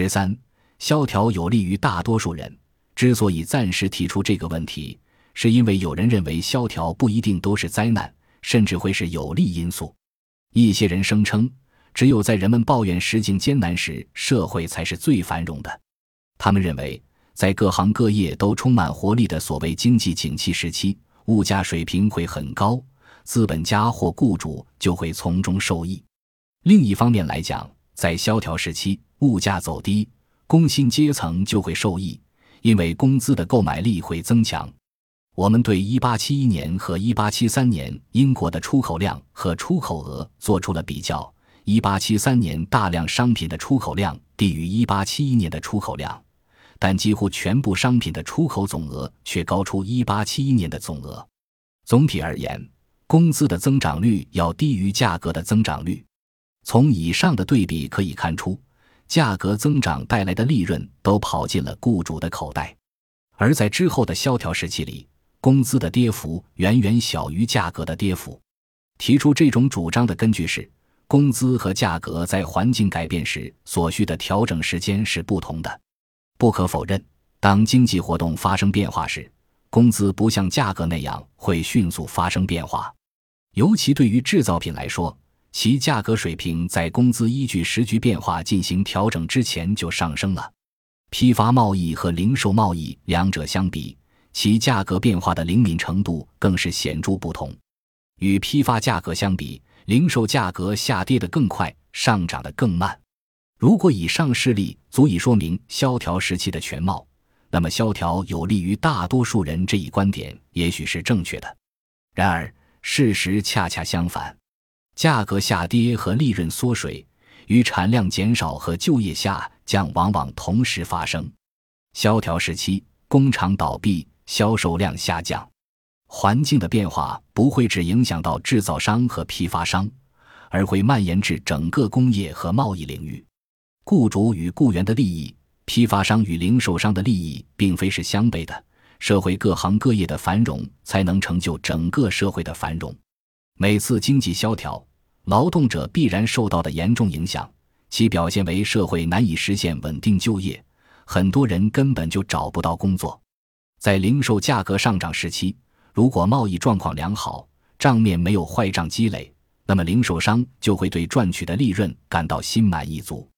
十三，萧条有利于大多数人。之所以暂时提出这个问题，是因为有人认为萧条不一定都是灾难，甚至会是有利因素。一些人声称，只有在人们抱怨时境艰难时，社会才是最繁荣的。他们认为，在各行各业都充满活力的所谓经济景气时期，物价水平会很高，资本家或雇主就会从中受益。另一方面来讲，在萧条时期，物价走低，工薪阶层就会受益，因为工资的购买力会增强。我们对1871年和1873年英国的出口量和出口额做出了比较。1873年大量商品的出口量低于1871年的出口量，但几乎全部商品的出口总额却高出1871年的总额。总体而言，工资的增长率要低于价格的增长率。从以上的对比可以看出，价格增长带来的利润都跑进了雇主的口袋，而在之后的萧条时期里。工资的跌幅远远小于价格的跌幅。提出这种主张的根据是，工资和价格在环境改变时所需的调整时间是不同的。不可否认，当经济活动发生变化时，工资不像价格那样会迅速发生变化。尤其对于制造品来说，其价格水平在工资依据时局变化进行调整之前就上升了。批发贸易和零售贸易两者相比。其价格变化的灵敏程度更是显著不同。与批发价格相比，零售价格下跌得更快，上涨得更慢。如果以上事例足以说明萧条时期的全貌，那么萧条有利于大多数人这一观点也许是正确的。然而，事实恰恰相反，价格下跌和利润缩水与产量减少和就业下降往往同时发生。萧条时期，工厂倒闭。销售量下降，环境的变化不会只影响到制造商和批发商，而会蔓延至整个工业和贸易领域。雇主与雇员的利益，批发商与零售商的利益，并非是相悖的。社会各行各业的繁荣，才能成就整个社会的繁荣。每次经济萧条，劳动者必然受到的严重影响，其表现为社会难以实现稳定就业，很多人根本就找不到工作。在零售价格上涨时期，如果贸易状况良好，账面没有坏账积累，那么零售商就会对赚取的利润感到心满意足。